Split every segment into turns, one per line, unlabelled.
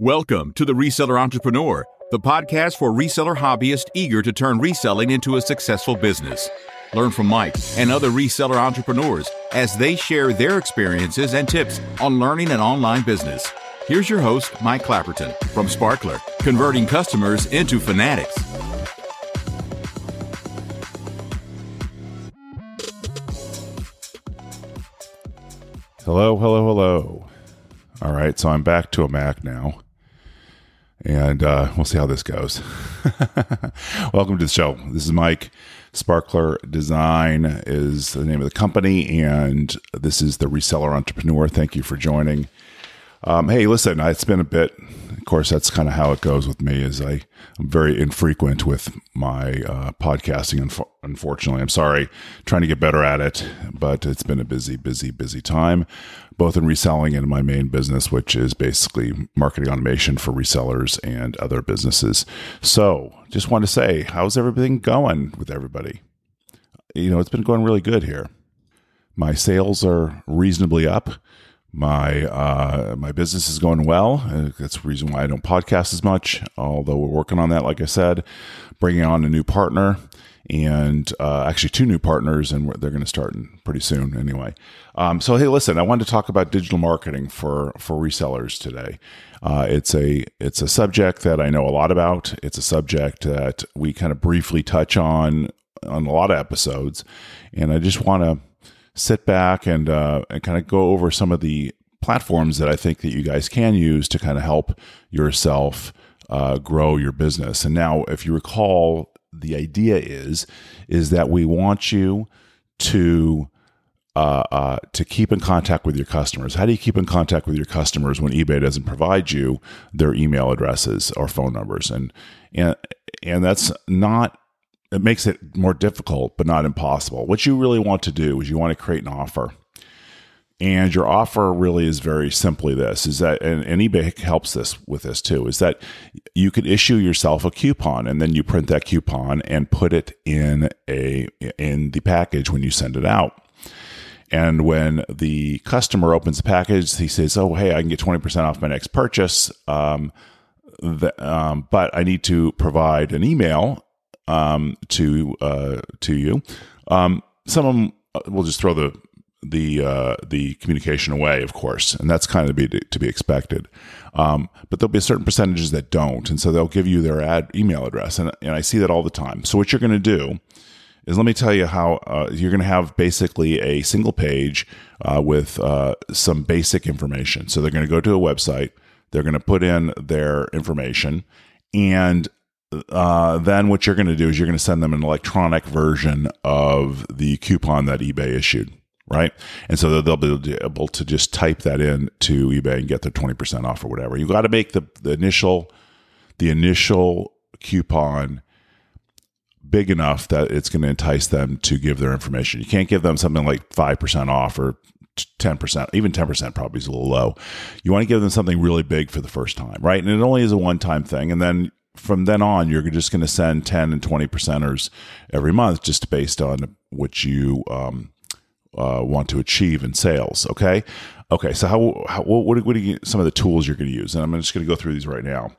Welcome to the Reseller Entrepreneur, the podcast for reseller hobbyists eager to turn reselling into a successful business. Learn from Mike and other reseller entrepreneurs as they share their experiences and tips on learning an online business. Here's your host, Mike Clapperton from Sparkler, converting customers into fanatics.
Hello, hello, hello. All right, so I'm back to a Mac now, and uh, we'll see how this goes. Welcome to the show. This is Mike. Sparkler Design is the name of the company, and this is the Reseller Entrepreneur. Thank you for joining. Um, hey, listen, it's been a bit. Course, that's kind of how it goes with me. Is I I'm very infrequent with my uh, podcasting. Unfortunately, I'm sorry. Trying to get better at it, but it's been a busy, busy, busy time, both in reselling and in my main business, which is basically marketing automation for resellers and other businesses. So, just want to say, how's everything going with everybody? You know, it's been going really good here. My sales are reasonably up my uh, my business is going well. Uh, that's the reason why I don't podcast as much. Although we're working on that, like I said, bringing on a new partner and uh, actually two new partners, and they're going to start pretty soon anyway. Um, so hey, listen, I wanted to talk about digital marketing for for resellers today. Uh, it's a it's a subject that I know a lot about. It's a subject that we kind of briefly touch on on a lot of episodes, and I just want to sit back and uh, and kind of go over some of the platforms that I think that you guys can use to kind of help yourself uh, grow your business. And now, if you recall, the idea is is that we want you to uh, uh, to keep in contact with your customers. How do you keep in contact with your customers when eBay doesn't provide you their email addresses or phone numbers? And and and that's not it makes it more difficult, but not impossible. What you really want to do is you want to create an offer. And your offer really is very simply this is that, and, and eBay helps this with this too, is that you could issue yourself a coupon and then you print that coupon and put it in a, in the package when you send it out. And when the customer opens the package, he says, Oh, hey, I can get 20% off my next purchase. Um, the, um, but I need to provide an email um, to uh, to you. Um, some of them uh, will just throw the the uh, the communication away, of course, and that's kind of to be to be expected. Um, but there'll be certain percentages that don't, and so they'll give you their ad email address, and and I see that all the time. So what you're going to do is let me tell you how uh, you're going to have basically a single page uh, with uh, some basic information. So they're going to go to a website, they're going to put in their information, and uh, then what you're going to do is you're going to send them an electronic version of the coupon that eBay issued, right? And so they'll be able to just type that in to eBay and get their 20% off or whatever. You got to make the, the initial the initial coupon big enough that it's going to entice them to give their information. You can't give them something like 5% off or 10%, even 10% probably is a little low. You want to give them something really big for the first time, right? And it only is a one time thing. And then from then on, you're just going to send 10 and 20 percenters every month, just based on what you um, uh, want to achieve in sales. Okay. Okay. So how, how what, what are you, some of the tools you're going to use? And I'm just going to go through these right now.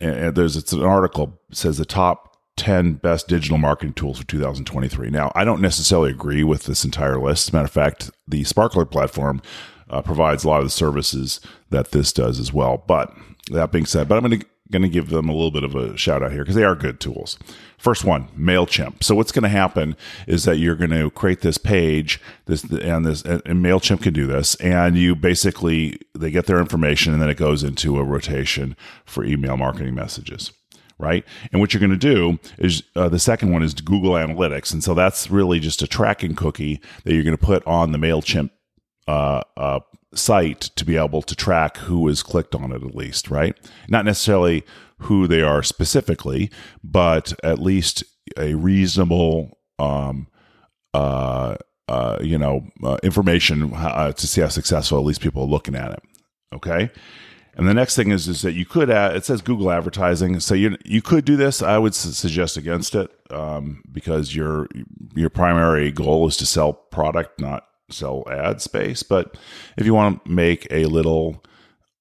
And, and there's, it's an article says the top 10 best digital marketing tools for 2023. Now, I don't necessarily agree with this entire list. As a matter of fact, the Sparkler platform uh, provides a lot of the services that this does as well. But that being said, but I'm going to going to give them a little bit of a shout out here because they are good tools. First one, Mailchimp. So what's going to happen is that you're going to create this page, this and this, and Mailchimp can do this, and you basically they get their information, and then it goes into a rotation for email marketing messages right? And what you're going to do is uh, the second one is Google Analytics, and so that's really just a tracking cookie that you're going to put on the Mailchimp uh, uh, site to be able to track who has clicked on it at least, right? Not necessarily who they are specifically, but at least a reasonable, um, uh, uh, you know, uh, information uh, to see how successful at least people are looking at it. Okay. And the next thing is is that you could add, it says Google advertising, so you you could do this. I would suggest against it um, because your your primary goal is to sell product, not sell ad space. But if you want to make a little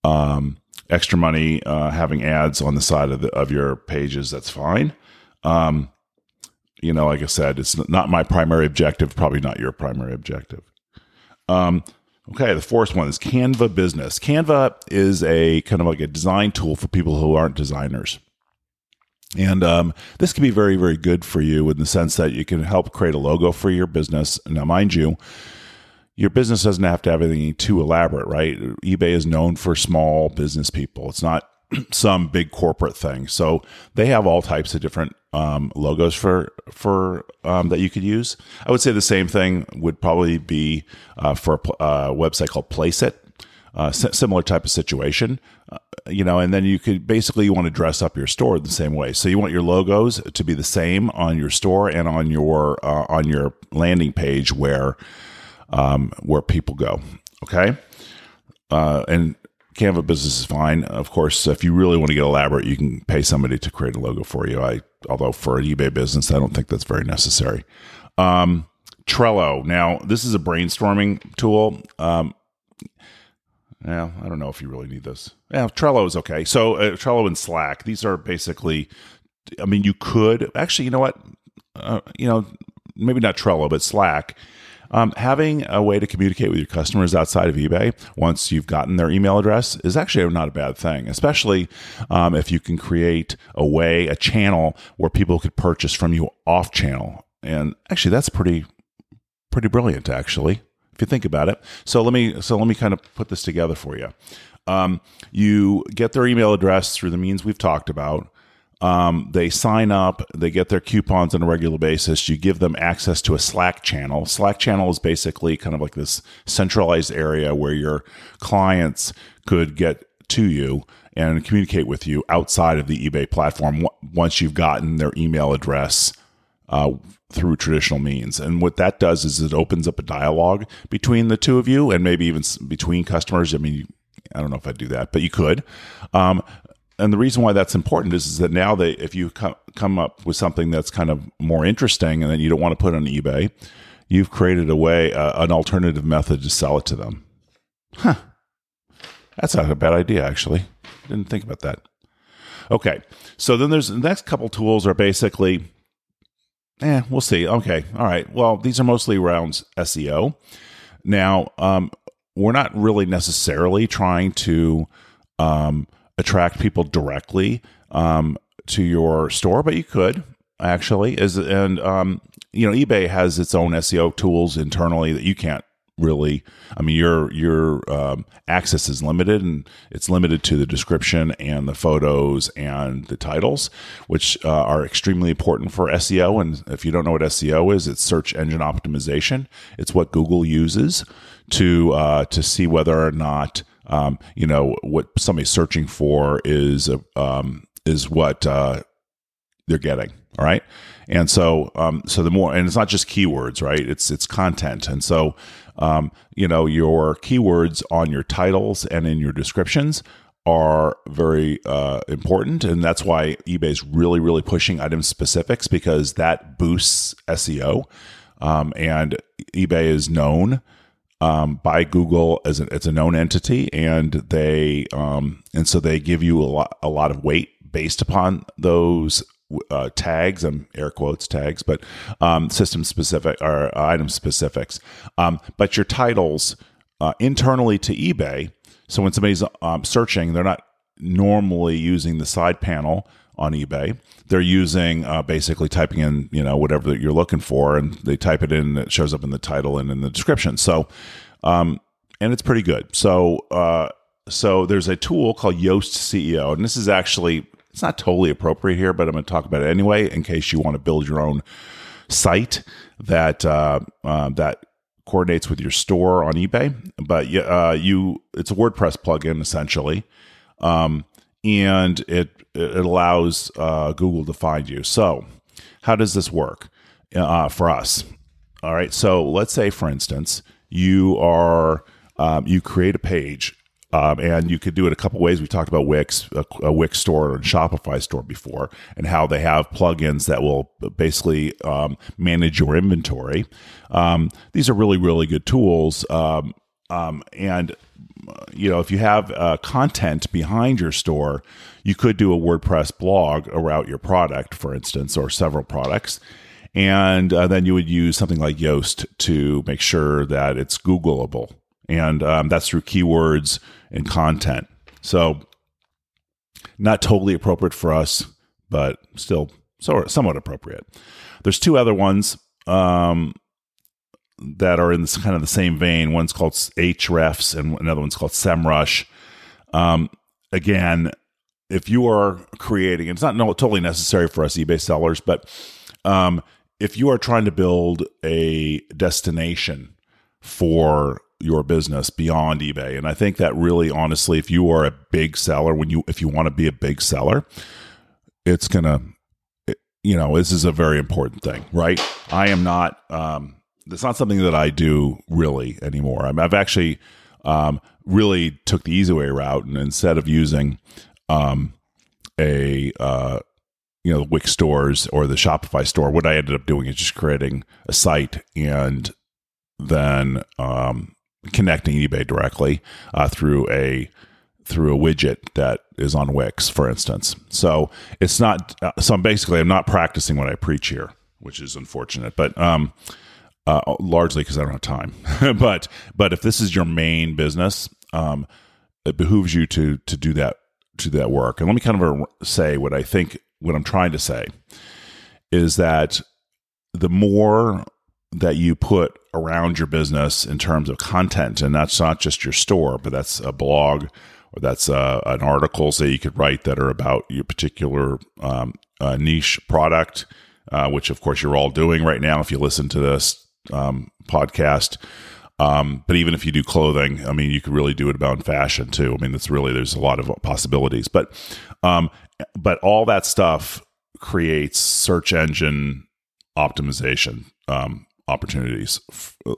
um, extra money uh, having ads on the side of the, of your pages, that's fine. Um, you know, like I said, it's not my primary objective. Probably not your primary objective. Um, okay, the fourth one is Canva Business. Canva is a kind of like a design tool for people who aren't designers. And um, this can be very, very good for you in the sense that you can help create a logo for your business. Now, mind you, your business doesn't have to have anything too elaborate, right? eBay is known for small business people. It's not some big corporate thing. So they have all types of different um, logos for for um, that you could use. I would say the same thing would probably be uh, for a, a, website called Placeit. Uh, similar type of situation, uh, you know, and then you could basically you want to dress up your store the same way. So you want your logos to be the same on your store and on your uh, on your landing page where um, where people go. Okay. Uh, and Canva business is fine. Of course, if you really want to get elaborate, you can pay somebody to create a logo for you. I, although for an eBay business, I don't think that's very necessary. Um, Trello. Now, this is a brainstorming tool. Um, yeah, I don't know if you really need this. Yeah, Trello is okay. So uh, Trello and Slack. These are basically. I mean, you could actually. You know what? Uh, you know, maybe not Trello, but Slack um, having a way to communicate with your customers outside of eBay once you've gotten their email address is actually not a bad thing, especially um, if you can create a way, a channel where people could purchase from you off channel. And actually, that's pretty pretty brilliant, actually, if you think about it. So let me so let me kind of put this together for you. Um, you get their email address through the means we've talked about. Um, they sign up, they get their coupons on a regular basis. You give them access to a Slack channel. Slack channel is basically kind of like this centralized area where your clients could get to you and communicate with you outside of the eBay platform once you've gotten their email address uh, through traditional means. And what that does is it opens up a dialogue between the two of you and maybe even between customers. I mean, I don't know if I'd do that, but you could. Um, and the reason why that's important is, is that now they if you come come up with something that's kind of more interesting and then you don't want to put on eBay, you've created a way uh, an alternative method to sell it to them. Huh. That's not a bad idea actually. Didn't think about that. Okay. So then there's the next couple tools are basically eh, we'll see. Okay. All right. Well, these are mostly around SEO. Now, um, we're not really necessarily trying to um, attract people directly um, to your store, but you could actually. Is and um, you know, eBay has its own SEO tools internally that you can't really. I mean, your your um, access is limited, and it's limited to the description and the photos and the titles, which uh, are extremely important for SEO. And if you don't know what SEO is, it's search engine optimization. It's what Google uses to uh, to see whether or not um, you know what somebody's searching for is um, is what uh, they're getting. All right, and so um, so the more and it's not just keywords, right? It's it's content, and so um, you know your keywords on your titles and in your descriptions are very uh, important, and that's why eBay's really really pushing item specifics because that boosts SEO, um, and eBay is known um, by Google as a, it's a known entity, and they um, and so they give you a lot a lot of weight based upon those uh, tags and air quotes tags, but um, system specific or item specifics. Um, but your titles uh, internally to eBay. So when somebody's um, searching, they're not normally using the side panel on eBay. They're using uh, basically typing in you know whatever that you're looking for, and they type it in. It shows up in the title and in the description. So, um, and it's pretty good. So, uh, so there's a tool called Yoast SEO, and this is actually it's not totally appropriate here, but I'm going to talk about it anyway in case you want to build your own site that uh, uh, that coordinates with your store on eBay. But uh, you, it's a WordPress plugin essentially. Um, and it it allows uh, Google to find you. So, how does this work uh, for us? All right. So, let's say, for instance, you are um, you create a page. Um, and you could do it a couple ways. We talked about Wix, a, a, Wix store and Shopify store before, and how they have plugins that will basically um, manage your inventory. Um, these are really, really good tools. Um, um, and you know, if you have uh, content behind your store, you could do a WordPress blog about your product, for instance, or several products. And uh, then you would use something like Yoast to make sure that it's Googleable. And um, that's through keywords and content. So, not totally appropriate for us, but still somewhat appropriate. There's two other ones um, that are in this kind of the same vein. One's called Ahrefs and another one's called SEMrush. Um, again, if you are creating, it's not no, totally necessary for us eBay sellers, but um, if you are trying to build a destination for your business beyond eBay, and I think that really, honestly, if you are a big seller, when you if you want to be a big seller, it's gonna, you know, this is a very important thing, right? I am not. Um, it's not something that I do really anymore. I have actually um, really took the easy way route, and instead of using um, a uh, you know Wix stores or the Shopify store, what I ended up doing is just creating a site and then um, connecting eBay directly uh, through a through a widget that is on Wix, for instance. So it's not. Uh, so I'm basically I'm not practicing what I preach here, which is unfortunate. But um, uh, largely because I don't have time. but but if this is your main business, um, it behooves you to to do that to that work. And let me kind of say what I think. What I'm trying to say is that the more that you put around your business in terms of content, and that's not just your store, but that's a blog or that's uh, an article that you could write that are about your particular um, uh, niche product, uh, which of course you're all doing right now if you listen to this um, podcast. Um, but even if you do clothing, I mean, you could really do it about fashion too. I mean, it's really there's a lot of possibilities. But um, but all that stuff creates search engine optimization um, opportunities.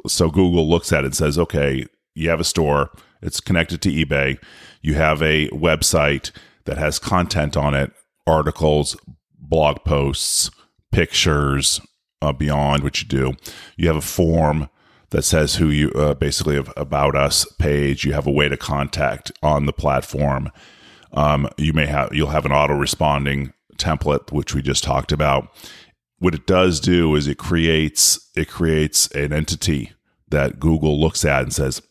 So Google looks at it and says, okay, you have a store, it's connected to eBay, you have a website that has content on it, articles, blog posts, pictures, uh, beyond what you do. You have a form that says who you uh, basically have about us page. You have a way to contact on the platform. Um, you may have you'll have an auto responding template, which we just talked about. What it does do is it creates it creates an entity that Google looks at and says,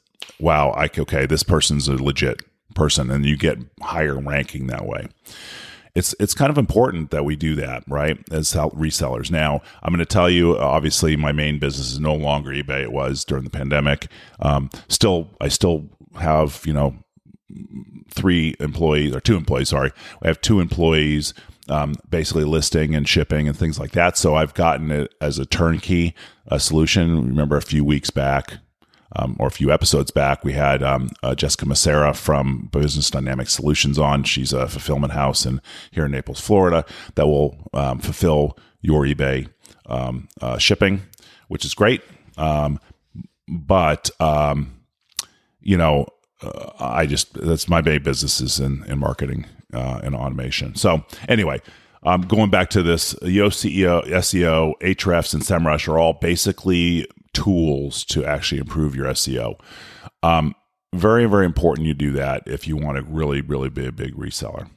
"Wow, I, okay, this person's a legit person," and you get higher ranking that way it's it's kind of important that we do that, right? As resellers. Now, I'm going to tell you, obviously, my main business is no longer eBay. It was during the pandemic. Um, still, I still have you know three employees or two employees. Sorry, I have two employees. Um, basically listing and shipping and things like that. So I've gotten it as a turnkey a solution. Remember a few weeks back, um, or a few episodes back, we had um, uh, Jessica Macera from Business Dynamic Solutions on. She's a fulfillment house in here in Naples, Florida, that will um, fulfill your eBay um, uh, shipping, which is great. Um, but um, you know, uh, I just that's my main business is in in marketing uh, and automation. So anyway. Going back to this, Yoast CEO, SEO, Ahrefs, and SEMrush are all basically tools to actually improve your SEO. Um, very, very important you do that if you want to really, really be a big reseller.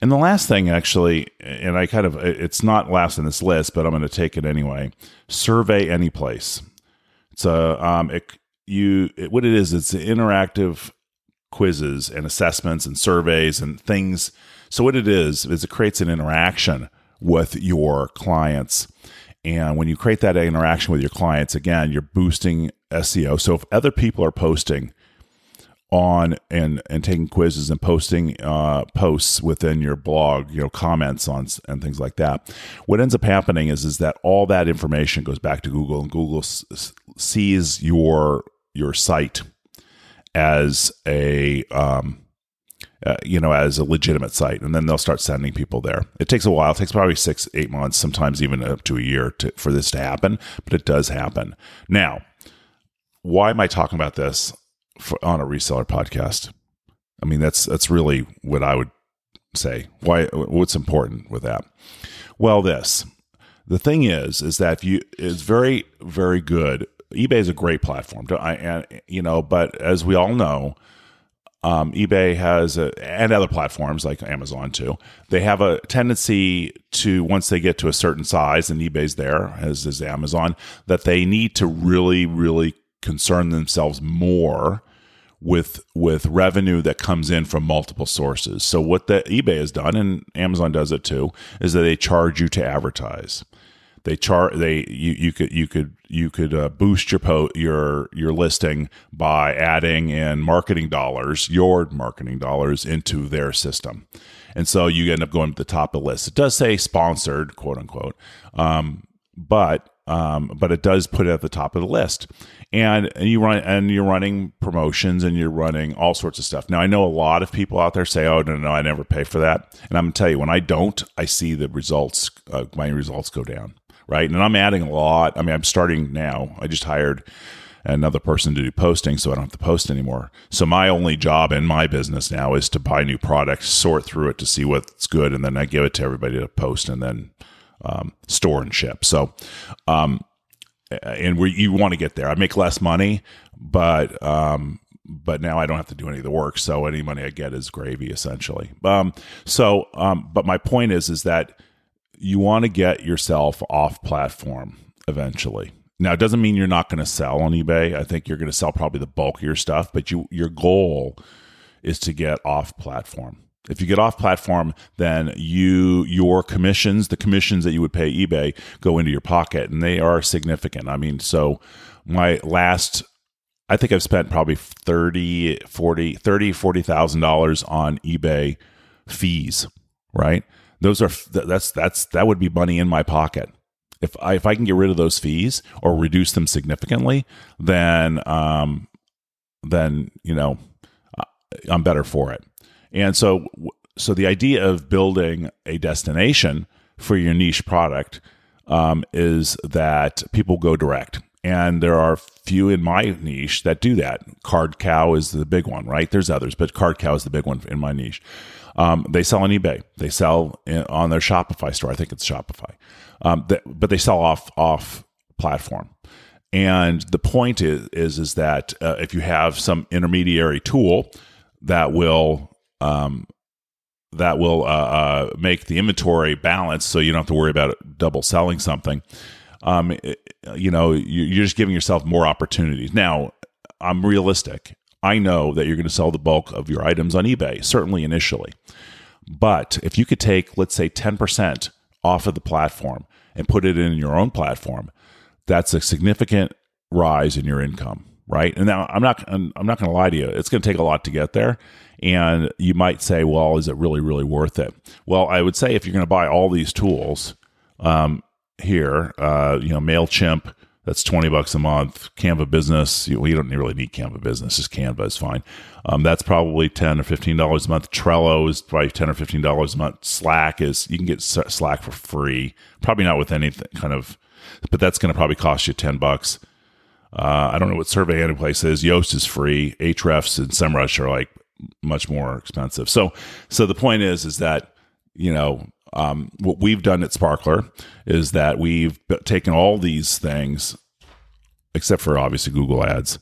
And the last thing, actually, and I kind of, it's not last in this list, but I'm going to take it anyway. Survey Anyplace. So, um, it, you, it, what it is, it's interactive quizzes and assessments and surveys and things. So what it is, is it creates an interaction with your clients and when you create that interaction with your clients, again, you're boosting SEO. So if other people are posting on and and taking quizzes and posting uh, posts within your blog, you know, comments on and things like that, what ends up happening is is that all that information goes back to Google, and Google s- sees your your site as a um, uh, you know, as a legitimate site, and then they'll start sending people there. It takes a while; it takes probably six, eight months, sometimes even up to a year to, for this to happen, but it does happen. Now, why am I talking about this for, on a reseller podcast? I mean, that's that's really what I would say. Why? What's important with that? Well, this the thing is, is that if you is very, very good. eBay is a great platform, to, I, and you know, but as we all know, um, eBay has a, and other platforms like Amazon too. They have a tendency to once they get to a certain size, and eBay's there as is Amazon, that they need to really, really concern themselves more with with revenue that comes in from multiple sources. So what the eBay has done, and Amazon does it too, is that they charge you to advertise they chart they you, you could you could you could uh, boost your po- your your listing by adding in marketing dollars your marketing dollars into their system. And so you end up going to the top of the list. It does say sponsored quote unquote um, but um, but it does put it at the top of the list. And, and you run and you're running promotions and you're running all sorts of stuff. Now i know a lot of people out there say oh no no i never pay for that. And i'm to tell you when i don't i see the results uh, my results go down right? And I'm adding a lot. I mean, I'm starting now. I just hired another person to do posting so I don't have to post anymore. So my only job in my business now is to buy new products, sort through it to see what's good, and then I give it to everybody to post and then um, store and ship. So, um, and we, you want to get there. I make less money, but um, but now I don't have to do any of the work. So any money I get is gravy, essentially. Um, so, um, but my point is, is that you want to get yourself off platform eventually. Now, it doesn't mean you're not going to sell on eBay. I think you're going to sell probably the bulk of your stuff, but you your goal is to get off platform. If you get off platform, then you your commissions, the commissions that you would pay eBay, go into your pocket, and they are significant. I mean, so my last I think I've spent probably 30, 40, 30, $40,000 on eBay fees, right? Those are that's that's that would be money in my pocket. If I if I can get rid of those fees or reduce them significantly, then um, then you know I'm better for it. And so so the idea of building a destination for your niche product um, is that people go direct. And there are few in my niche that do that. Card Cow is the big one, right? There's others, but Card Cow is the big one in my niche. Um, they sell on eBay. They sell in, on their Shopify store. I think it's Shopify, um, that, but they sell off off platform. And the point is is, is that uh, if you have some intermediary tool that will um, that will uh, uh, make the inventory balance, so you don't have to worry about double selling something. Um, it, you know, you're just giving yourself more opportunities. Now, I'm realistic. I know that you're going to sell the bulk of your items on eBay, certainly initially. But if you could take, let's say, 10% off of the platform and put it in your own platform, that's a significant rise in your income, right? And now I'm not I'm not going to lie to you. It's going to take a lot to get there. And you might say, well, is it really, really worth it? Well, I would say if you're going to buy all these tools um, here, uh, you know, MailChimp, that's 20 bucks a month. Canva Business, you, you don't really need Canva Business, just Canva is fine. Um, that's probably 10 or $15 a month. Trello is probably 10 or $15 a month. Slack is, you can get Slack for free. Probably not with anything kind of, but that's going to probably cost you 10 bucks. Uh, I don't know what Survey Anyplace is. Yoast is free. Ahrefs and SEMrush are like much more expensive. So, so the point is, is that, you know, um, what we've done at Sparkler is that we've taken all these things, except for obviously Google Ads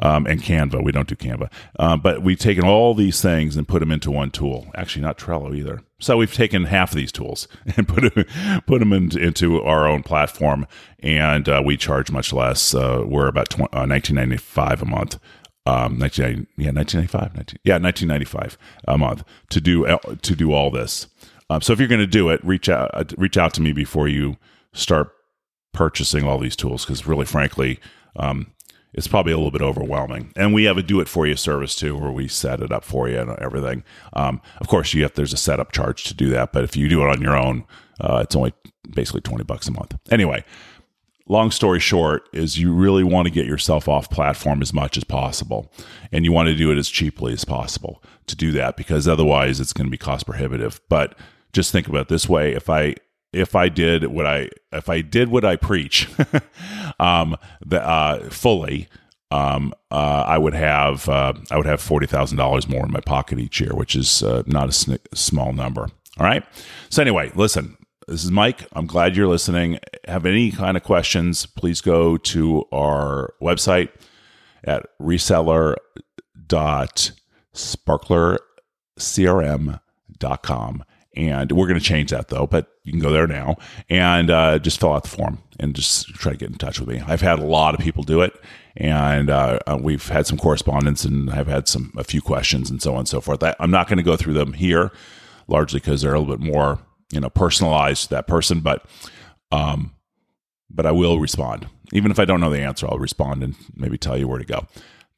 um, and Canva. We don't do Canva, um, but we've taken all these things and put them into one tool. Actually, not Trello either. So we've taken half of these tools and put them, put them into, into our own platform, and uh, we charge much less. Uh, we're about 20, uh, 1995 a month um, 19, yeah, 1995, 19, yeah, 1995 a month to do to do all this. Um, so if you're going to do it, reach out uh, reach out to me before you start purchasing all these tools because really, frankly, um, it's probably a little bit overwhelming. And we have a do it for you service too, where we set it up for you and everything. Um, of course, you have there's a setup charge to do that, but if you do it on your own, uh, it's only basically twenty bucks a month. Anyway, long story short is you really want to get yourself off platform as much as possible and you want to do it as cheaply as possible to do that because otherwise it's going to be cost prohibitive but just think about this way. If i if i did what i if i did what i preach um the, uh fully um uh i would have uh i would have $40000 more in my pocket each year which is uh, not a sn- small number. All right? So anyway listen this is mike. I'm glad you're listening. Have any kind of questions please go to our website at reseller dot sparklercrm.com. And we're going to change that though, but you can go there now and uh, just fill out the form and just try to get in touch with me. I've had a lot of people do it, and uh, uh we've had some correspondence, and I've had some a few questions and so on and so forth. I, I'm not going to go through them here, largely because they're a little bit more you know personalized to that person, but um, but I will respond. Even if I don't know the answer, I'll respond and maybe tell you where to go.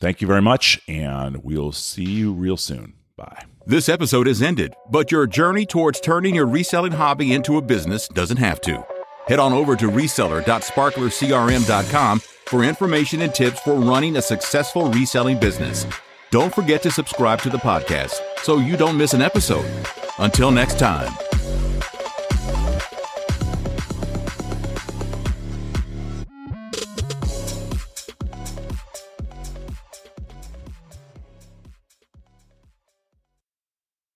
Thank you very much, and we'll see you real soon. Bye.
This episode has ended, but your journey towards turning your reselling hobby into a business doesn't have to. Head on over to reseller.sparklercrm.com for information and tips for running a successful reselling business. Don't forget to subscribe to the podcast so you don't miss an episode. Until next time.